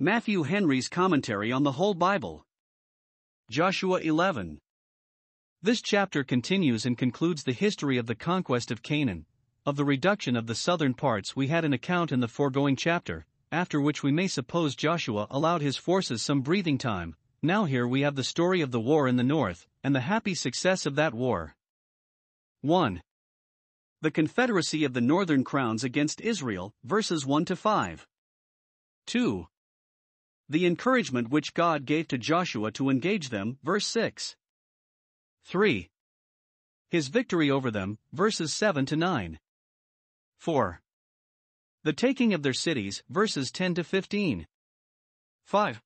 Matthew Henry's Commentary on the Whole Bible. Joshua 11. This chapter continues and concludes the history of the conquest of Canaan. Of the reduction of the southern parts, we had an account in the foregoing chapter, after which we may suppose Joshua allowed his forces some breathing time. Now, here we have the story of the war in the north, and the happy success of that war. 1. The confederacy of the northern crowns against Israel, verses 1 to 5. 2. The encouragement which God gave to Joshua to engage them, verse 6. 3. His victory over them, verses 7 to 9. 4. The taking of their cities, verses 10 to 15. 5.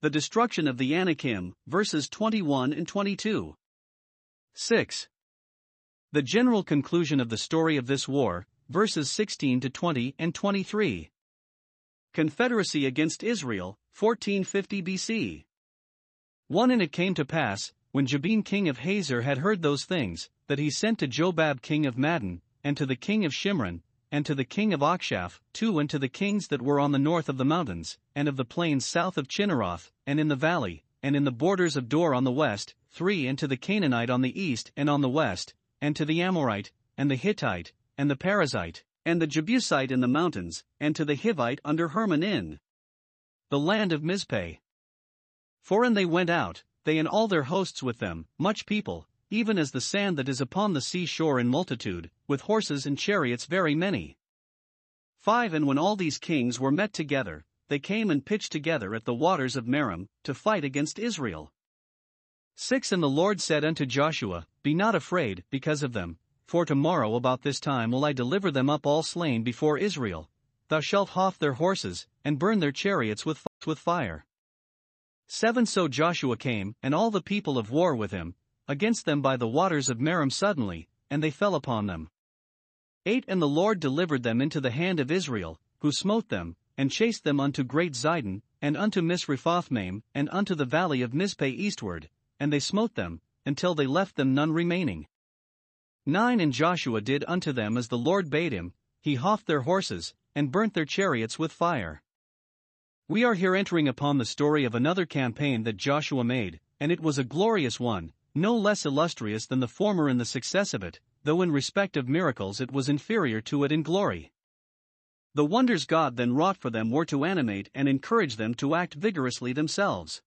The destruction of the Anakim, verses 21 and 22. 6. The general conclusion of the story of this war, verses 16 to 20 and 23. Confederacy against Israel, 1450 BC. 1 And it came to pass, when Jabin king of Hazor had heard those things, that he sent to Jobab king of Madon, and to the king of Shimron, and to the king of Achshaph, two and to the kings that were on the north of the mountains, and of the plains south of Chinneroth, and in the valley, and in the borders of Dor on the west, three and to the Canaanite on the east and on the west, and to the Amorite, and the Hittite, and the Perizzite, and the Jebusite in the mountains, and to the Hivite under Hermon in the land of Mizpeh. For and they went out, they and all their hosts with them, much people, even as the sand that is upon the sea shore in multitude, with horses and chariots very many. 5 And when all these kings were met together, they came and pitched together at the waters of Merom, to fight against Israel. 6 And the Lord said unto Joshua, Be not afraid, because of them, for tomorrow about this time will I deliver them up all slain before Israel. Thou shalt hough their horses, and burn their chariots with, with fire. 7 So Joshua came, and all the people of war with him, against them by the waters of Merom suddenly, and they fell upon them. 8 And the Lord delivered them into the hand of Israel, who smote them, and chased them unto great Zidon, and unto Misrephothmaim, and unto the valley of Mizpeh eastward, and they smote them, until they left them none remaining. 9 And Joshua did unto them as the Lord bade him, he houghed their horses, and burnt their chariots with fire. We are here entering upon the story of another campaign that Joshua made, and it was a glorious one, no less illustrious than the former in the success of it, though in respect of miracles it was inferior to it in glory. The wonders God then wrought for them were to animate and encourage them to act vigorously themselves.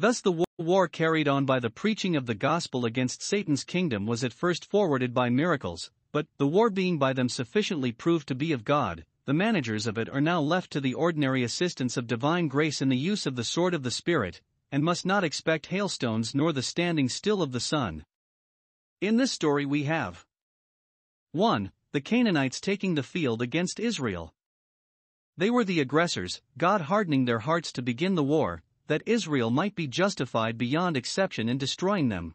Thus, the war carried on by the preaching of the gospel against Satan's kingdom was at first forwarded by miracles, but, the war being by them sufficiently proved to be of God, the managers of it are now left to the ordinary assistance of divine grace in the use of the sword of the Spirit, and must not expect hailstones nor the standing still of the sun. In this story, we have 1. The Canaanites taking the field against Israel. They were the aggressors, God hardening their hearts to begin the war, that Israel might be justified beyond exception in destroying them.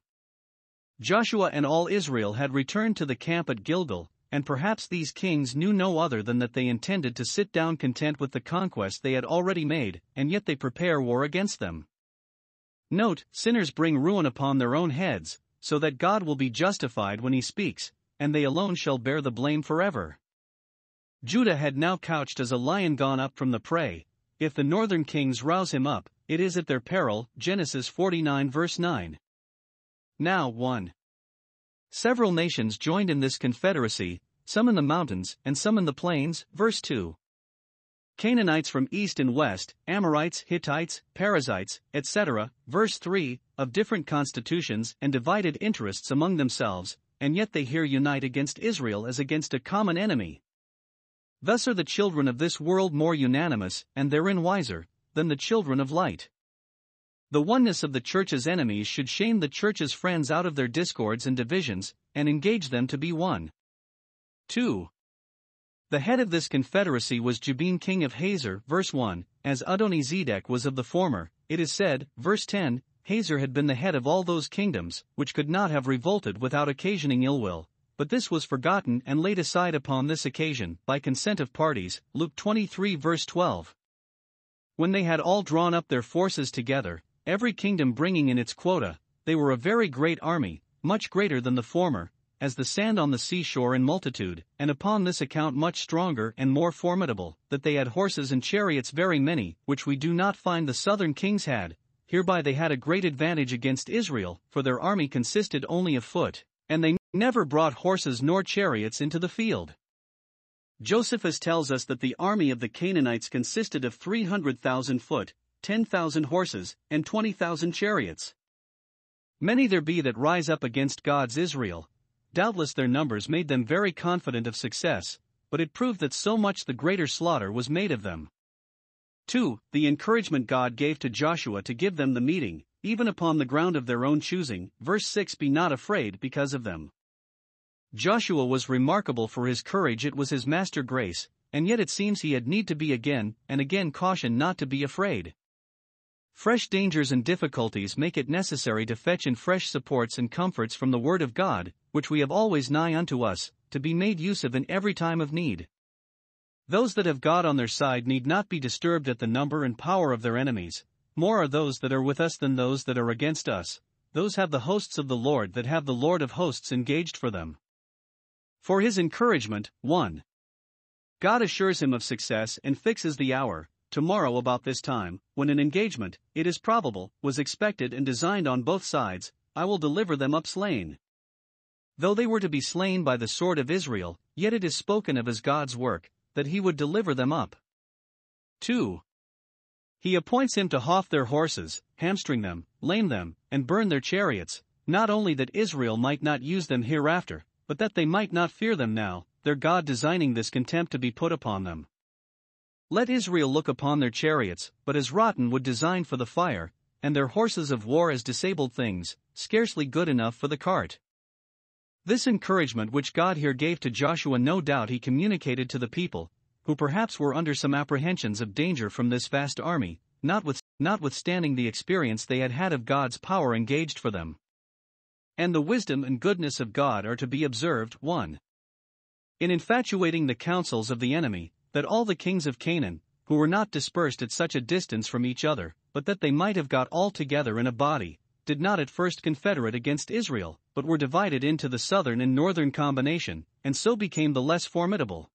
Joshua and all Israel had returned to the camp at Gilgal, and perhaps these kings knew no other than that they intended to sit down content with the conquest they had already made, and yet they prepare war against them. Note, sinners bring ruin upon their own heads, so that God will be justified when he speaks, and they alone shall bear the blame forever. Judah had now couched as a lion gone up from the prey. If the northern kings rouse him up, it is at their peril, Genesis 49 verse 9. Now 1. Several nations joined in this confederacy, some in the mountains and some in the plains, verse 2. Canaanites from east and west, Amorites, Hittites, Perizzites, etc., verse 3, of different constitutions and divided interests among themselves, and yet they here unite against Israel as against a common enemy. Thus are the children of this world more unanimous, and therein wiser, than the children of light. The oneness of the church's enemies should shame the church's friends out of their discords and divisions, and engage them to be one. 2. The head of this confederacy was Jabin king of Hazor, verse 1, as Adonizedek was of the former, it is said, verse 10, Hazor had been the head of all those kingdoms, which could not have revolted without occasioning ill will, but this was forgotten and laid aside upon this occasion, by consent of parties, Luke 23 verse 12. When they had all drawn up their forces together, every kingdom bringing in its quota, they were a very great army, much greater than the former, as the sand on the seashore in multitude, and upon this account much stronger and more formidable, that they had horses and chariots very many, which we do not find the southern kings had. Hereby they had a great advantage against Israel, for their army consisted only of foot, and they never brought horses nor chariots into the field. Josephus tells us that the army of the Canaanites consisted of 300,000 foot, 10,000 horses, and 20,000 chariots. Many there be that rise up against God's Israel. Doubtless their numbers made them very confident of success, but it proved that so much the greater slaughter was made of them. 2. The encouragement God gave to Joshua to give them the meeting, even upon the ground of their own choosing. Verse 6 Be not afraid because of them. Joshua was remarkable for his courage, it was his master grace, and yet it seems he had need to be again and again cautioned not to be afraid. Fresh dangers and difficulties make it necessary to fetch in fresh supports and comforts from the Word of God, which we have always nigh unto us, to be made use of in every time of need. Those that have God on their side need not be disturbed at the number and power of their enemies, more are those that are with us than those that are against us, those have the hosts of the Lord that have the Lord of hosts engaged for them. For his encouragement, 1. God assures him of success and fixes the hour, tomorrow about this time, when an engagement, it is probable, was expected and designed on both sides, I will deliver them up slain. Though they were to be slain by the sword of Israel, yet it is spoken of as God's work, that he would deliver them up. 2. He appoints him to hough their horses, hamstring them, lame them, and burn their chariots, not only that Israel might not use them hereafter, but that they might not fear them now, their God designing this contempt to be put upon them. Let Israel look upon their chariots, but as rotten wood designed for the fire, and their horses of war as disabled things, scarcely good enough for the cart. This encouragement which God here gave to Joshua no doubt he communicated to the people, who perhaps were under some apprehensions of danger from this vast army, notwithstanding the experience they had had of God's power engaged for them and the wisdom and goodness of God are to be observed. 1. In infatuating the counsels of the enemy, that all the kings of Canaan, who were not dispersed at such a distance from each other, but that they might have got all together in a body, did not at first confederate against Israel, but were divided into the southern and northern combination, and so became the less formidable.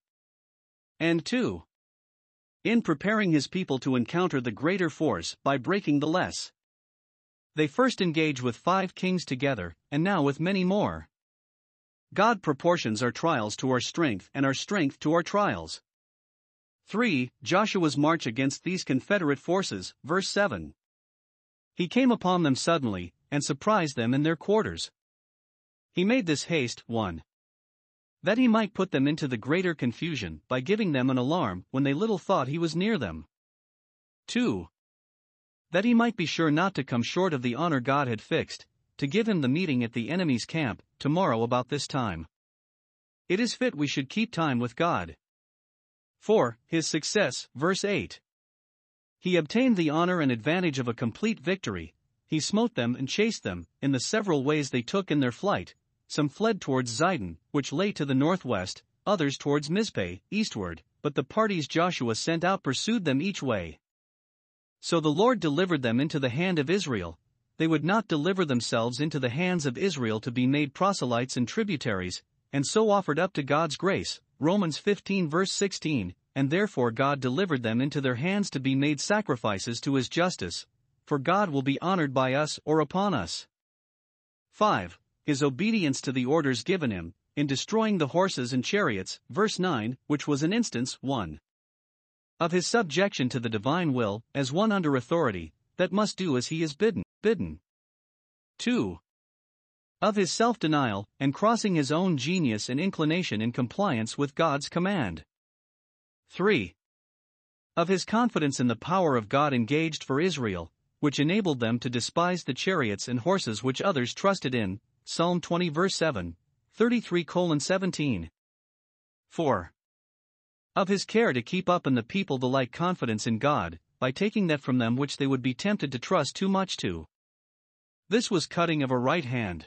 And 2. In preparing his people to encounter the greater force by breaking the less. They first engage with five kings together, and now with many more. God proportions our trials to our strength and our strength to our trials. 3. Joshua's march against these confederate forces, verse 7. He came upon them suddenly, and surprised them in their quarters. He made this haste, 1. That he might put them into the greater confusion by giving them an alarm when they little thought he was near them. 2 that he might be sure not to come short of the honor God had fixed, to give him the meeting at the enemy's camp, tomorrow about this time. It is fit we should keep time with God. 4. His success, verse 8. He obtained the honor and advantage of a complete victory, he smote them and chased them, in the several ways they took in their flight. Some fled towards Zidon, which lay to the northwest, others towards Mizpeh, eastward, but the parties Joshua sent out pursued them each way. So the Lord delivered them into the hand of Israel. They would not deliver themselves into the hands of Israel to be made proselytes and tributaries, and so offered up to God's grace. Romans 15 verse 16, and therefore God delivered them into their hands to be made sacrifices to his justice, for God will be honored by us or upon us. 5. His obedience to the orders given him, in destroying the horses and chariots, verse 9, which was an instance, 1 of his subjection to the divine will, as one under authority, that must do as he is bidden. bidden. 2. Of his self denial, and crossing his own genius and inclination in compliance with God's command. 3. Of his confidence in the power of God engaged for Israel, which enabled them to despise the chariots and horses which others trusted in. Psalm 20 verse 7, 33 17. 4 of his care to keep up in the people the like confidence in God, by taking that from them which they would be tempted to trust too much to. This was cutting of a right hand.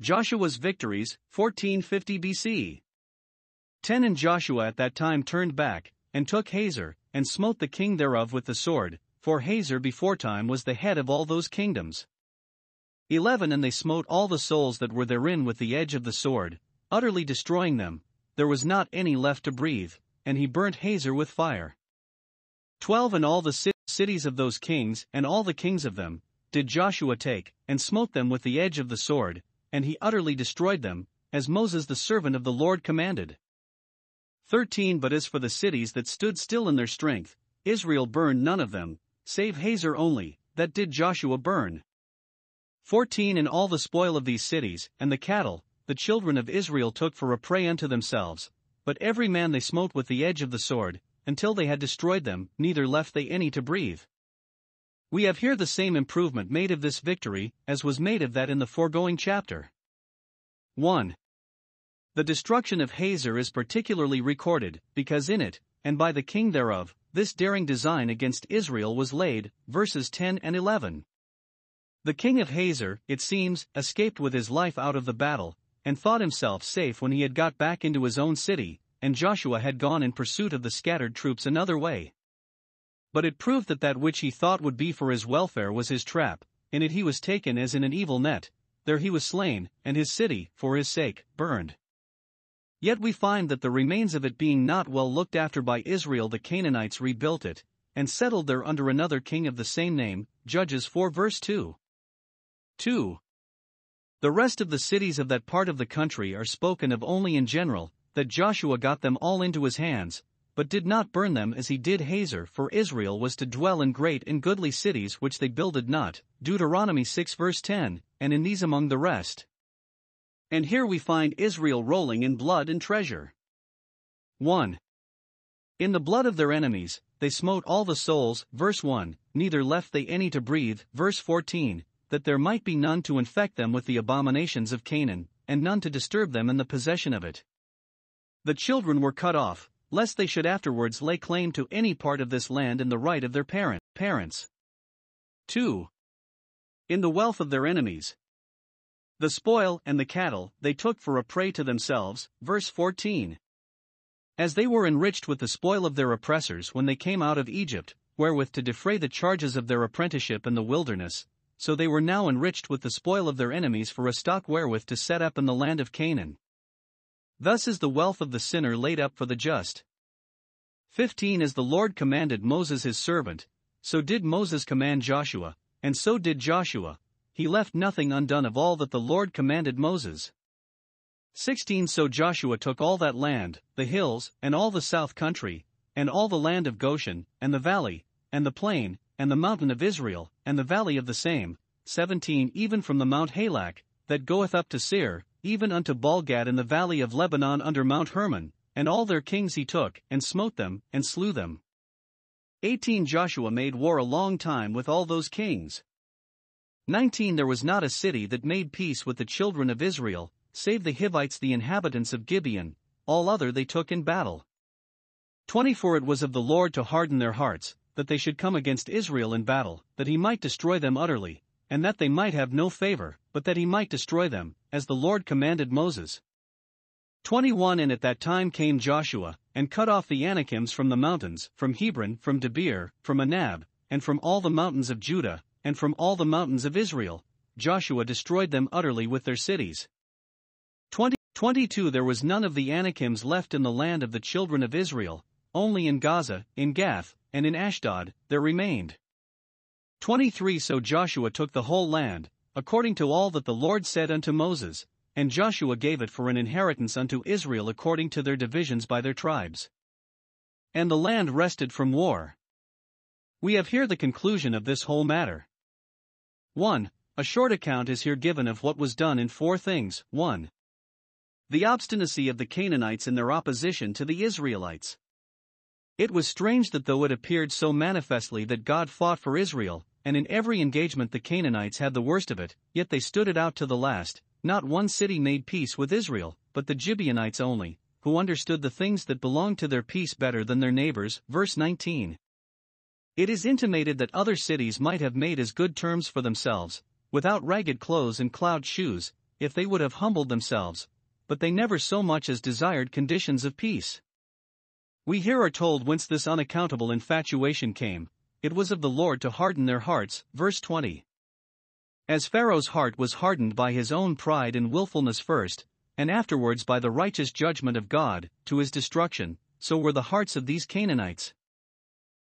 Joshua's victories, 1450 BC. 10 And Joshua at that time turned back, and took Hazor, and smote the king thereof with the sword, for Hazor beforetime was the head of all those kingdoms. 11 And they smote all the souls that were therein with the edge of the sword, utterly destroying them, there was not any left to breathe, and he burnt Hazor with fire. 12 And all the cities of those kings, and all the kings of them, did Joshua take, and smote them with the edge of the sword, and he utterly destroyed them, as Moses the servant of the Lord commanded. 13 But as for the cities that stood still in their strength, Israel burned none of them, save Hazor only, that did Joshua burn. 14 And all the spoil of these cities, and the cattle, the children of Israel took for a prey unto themselves, but every man they smote with the edge of the sword, until they had destroyed them, neither left they any to breathe. We have here the same improvement made of this victory, as was made of that in the foregoing chapter. 1. The destruction of Hazor is particularly recorded, because in it, and by the king thereof, this daring design against Israel was laid, verses 10 and 11. The king of Hazor, it seems, escaped with his life out of the battle, and thought himself safe when he had got back into his own city, and Joshua had gone in pursuit of the scattered troops another way. But it proved that that which he thought would be for his welfare was his trap, in it he was taken as in an evil net, there he was slain, and his city, for his sake, burned. Yet we find that the remains of it being not well looked after by Israel, the Canaanites rebuilt it, and settled there under another king of the same name, Judges 4 verse 2. 2. The rest of the cities of that part of the country are spoken of only in general, that Joshua got them all into his hands, but did not burn them as he did Hazor, for Israel was to dwell in great and goodly cities which they builded not, Deuteronomy 6 verse 10, and in these among the rest. And here we find Israel rolling in blood and treasure. 1. In the blood of their enemies, they smote all the souls, verse 1, neither left they any to breathe, verse 14, that there might be none to infect them with the abominations of Canaan, and none to disturb them in the possession of it. The children were cut off, lest they should afterwards lay claim to any part of this land in the right of their parent, parents. 2. In the wealth of their enemies, the spoil and the cattle they took for a prey to themselves, verse 14. As they were enriched with the spoil of their oppressors when they came out of Egypt, wherewith to defray the charges of their apprenticeship in the wilderness, so they were now enriched with the spoil of their enemies for a stock wherewith to set up in the land of Canaan. Thus is the wealth of the sinner laid up for the just. 15 As the Lord commanded Moses his servant, so did Moses command Joshua, and so did Joshua, he left nothing undone of all that the Lord commanded Moses. 16 So Joshua took all that land, the hills, and all the south country, and all the land of Goshen, and the valley, and the plain, and the mountain of Israel, and the valley of the same. 17 Even from the Mount Halak, that goeth up to Seir, even unto Baalgad in the valley of Lebanon under Mount Hermon, and all their kings he took, and smote them, and slew them. 18 Joshua made war a long time with all those kings. 19 There was not a city that made peace with the children of Israel, save the Hivites the inhabitants of Gibeon, all other they took in battle. 24 It was of the Lord to harden their hearts, that they should come against Israel in battle, that he might destroy them utterly, and that they might have no favor, but that he might destroy them, as the Lord commanded Moses. 21 And at that time came Joshua, and cut off the Anakims from the mountains, from Hebron, from Debir, from Anab, and from all the mountains of Judah, and from all the mountains of Israel, Joshua destroyed them utterly with their cities. 20, 22 There was none of the Anakims left in the land of the children of Israel, only in Gaza, in Gath, and in Ashdod, there remained. 23 So Joshua took the whole land, according to all that the Lord said unto Moses, and Joshua gave it for an inheritance unto Israel according to their divisions by their tribes. And the land rested from war. We have here the conclusion of this whole matter. 1. A short account is here given of what was done in four things. 1. The obstinacy of the Canaanites in their opposition to the Israelites. It was strange that though it appeared so manifestly that God fought for Israel, and in every engagement the Canaanites had the worst of it, yet they stood it out to the last, not one city made peace with Israel, but the Gibeonites only, who understood the things that belonged to their peace better than their neighbors. Verse 19. It is intimated that other cities might have made as good terms for themselves, without ragged clothes and cloud shoes, if they would have humbled themselves, but they never so much as desired conditions of peace. We here are told whence this unaccountable infatuation came, it was of the Lord to harden their hearts, verse 20. As Pharaoh's heart was hardened by his own pride and willfulness first, and afterwards by the righteous judgment of God, to his destruction, so were the hearts of these Canaanites.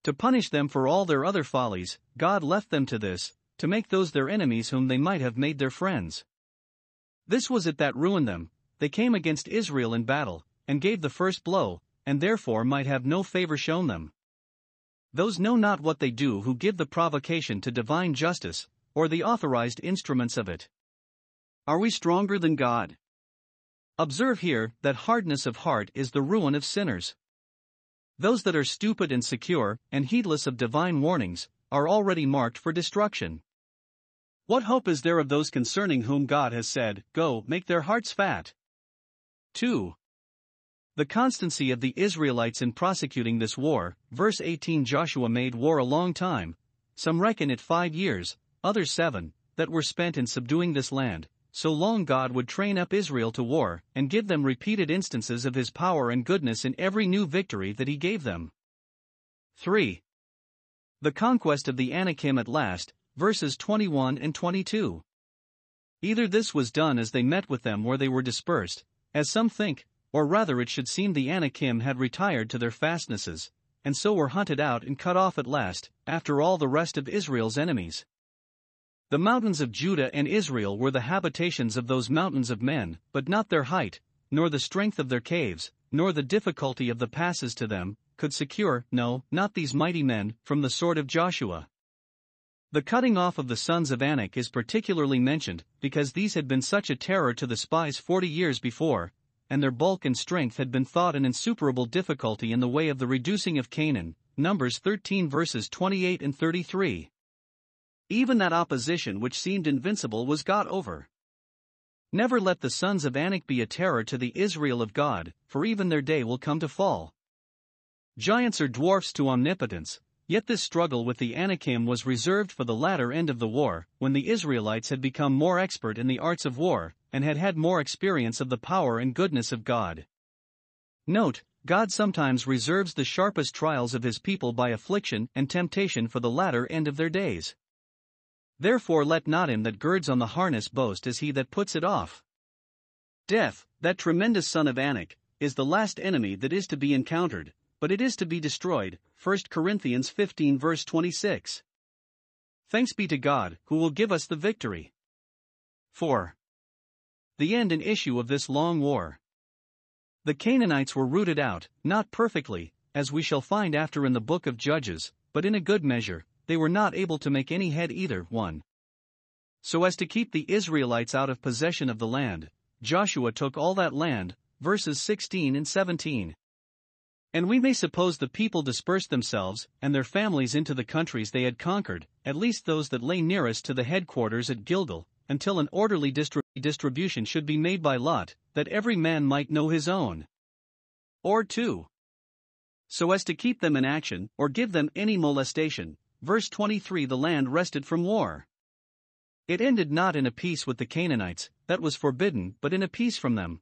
To punish them for all their other follies, God left them to this, to make those their enemies whom they might have made their friends. This was it that ruined them, they came against Israel in battle, and gave the first blow, and therefore might have no favor shown them. Those know not what they do who give the provocation to divine justice, or the authorized instruments of it. Are we stronger than God? Observe here that hardness of heart is the ruin of sinners. Those that are stupid and secure, and heedless of divine warnings, are already marked for destruction. What hope is there of those concerning whom God has said, Go, make their hearts fat? 2. The constancy of the Israelites in prosecuting this war, verse 18 Joshua made war a long time, some reckon it five years, others seven, that were spent in subduing this land, so long God would train up Israel to war, and give them repeated instances of his power and goodness in every new victory that he gave them. 3. The conquest of the Anakim at last, verses 21 and 22. Either this was done as they met with them or they were dispersed, as some think, or rather it should seem the Anakim had retired to their fastnesses, and so were hunted out and cut off at last, after all the rest of Israel's enemies. The mountains of Judah and Israel were the habitations of those mountains of men, but not their height, nor the strength of their caves, nor the difficulty of the passes to them, could secure, no, not these mighty men, from the sword of Joshua. The cutting off of the sons of Anak is particularly mentioned, because these had been such a terror to the spies forty years before, and their bulk and strength had been thought an insuperable difficulty in the way of the reducing of Canaan. Numbers 13 verses 28 and 33. Even that opposition which seemed invincible was got over. Never let the sons of Anak be a terror to the Israel of God, for even their day will come to fall. Giants are dwarfs to omnipotence, yet this struggle with the Anakim was reserved for the latter end of the war, when the Israelites had become more expert in the arts of war, and had had more experience of the power and goodness of God. Note, God sometimes reserves the sharpest trials of his people by affliction and temptation for the latter end of their days. Therefore let not him that girds on the harness boast as he that puts it off. Death, that tremendous son of Anak, is the last enemy that is to be encountered, but it is to be destroyed. 1 Corinthians 15 verse 26. Thanks be to God, who will give us the victory. 4. The end and issue of this long war. The Canaanites were rooted out, not perfectly, as we shall find after in the book of Judges, but in a good measure, they were not able to make any head either, 1. So as to keep the Israelites out of possession of the land, Joshua took all that land, verses 16 and 17. And we may suppose the people dispersed themselves and their families into the countries they had conquered, at least those that lay nearest to the headquarters at Gilgal, until an orderly distrib- distribution should be made by lot, that every man might know his own. Or 2. So as to keep them in action, or give them any molestation, verse 23 the land rested from war. It ended not in a peace with the Canaanites, that was forbidden, but in a peace from them.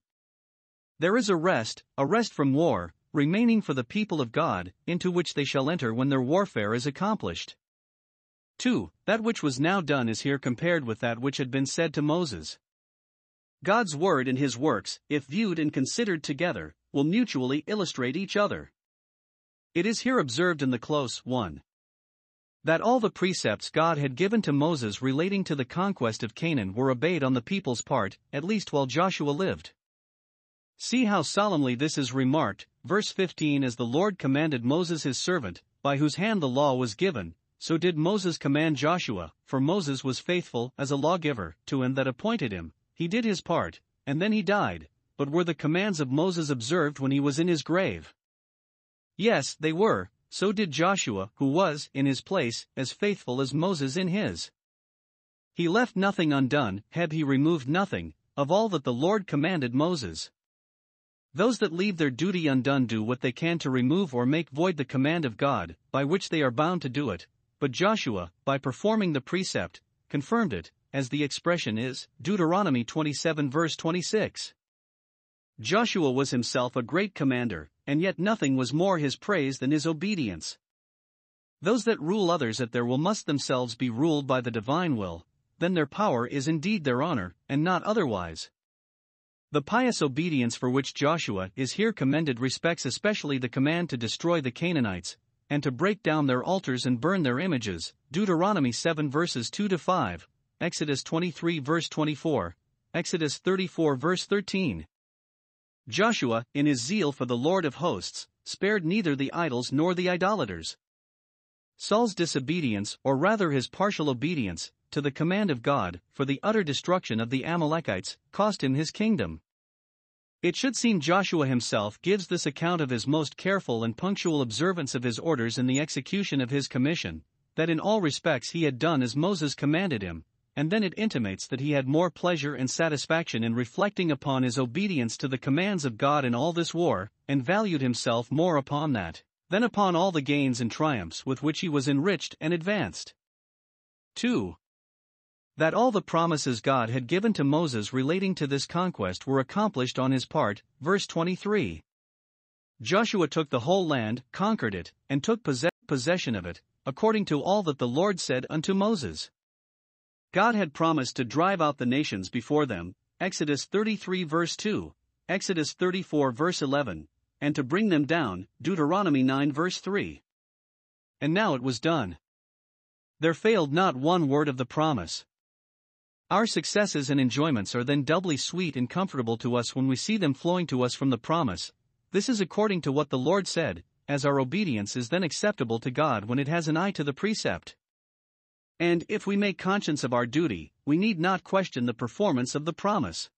There is a rest, a rest from war, remaining for the people of God, into which they shall enter when their warfare is accomplished. 2. That which was now done is here compared with that which had been said to Moses. God's word and his works, if viewed and considered together, will mutually illustrate each other. It is here observed in the close 1 that all the precepts God had given to Moses relating to the conquest of Canaan were obeyed on the people's part, at least while Joshua lived. See how solemnly this is remarked, verse 15 As the Lord commanded Moses his servant, by whose hand the law was given, so did Moses command Joshua, for Moses was faithful as a lawgiver to him that appointed him, he did his part, and then he died, but were the commands of Moses observed when he was in his grave? Yes, they were, so did Joshua, who was, in his place, as faithful as Moses in his. He left nothing undone, had he removed nothing, of all that the Lord commanded Moses. Those that leave their duty undone do what they can to remove or make void the command of God, by which they are bound to do it, but Joshua, by performing the precept, confirmed it, as the expression is, Deuteronomy 27 verse 26. Joshua was himself a great commander, and yet nothing was more his praise than his obedience. Those that rule others at their will must themselves be ruled by the divine will. then their power is indeed their honor, and not otherwise. The pious obedience for which Joshua is here commended respects especially the command to destroy the Canaanites, and to break down their altars and burn their images, Deuteronomy 7 verses 2 to 5, Exodus 23 verse 24, Exodus 34 verse 13. Joshua, in his zeal for the Lord of hosts, spared neither the idols nor the idolaters. Saul's disobedience, or rather his partial obedience, to the command of God, for the utter destruction of the Amalekites, cost him his kingdom. It should seem Joshua himself gives this account of his most careful and punctual observance of his orders in the execution of his commission, that in all respects he had done as Moses commanded him, and then it intimates that he had more pleasure and satisfaction in reflecting upon his obedience to the commands of God in all this war, and valued himself more upon that, than upon all the gains and triumphs with which he was enriched and advanced. 2. That all the promises God had given to Moses relating to this conquest were accomplished on his part, verse 23. Joshua took the whole land, conquered it, and took possession of it, according to all that the Lord said unto Moses. God had promised to drive out the nations before them, Exodus 33 verse 2, Exodus 34 verse 11, and to bring them down, Deuteronomy 9 verse 3. And now it was done. There failed not one word of the promise. Our successes and enjoyments are then doubly sweet and comfortable to us when we see them flowing to us from the promise. This is according to what the Lord said, as our obedience is then acceptable to God when it has an eye to the precept. And if we make conscience of our duty, we need not question the performance of the promise.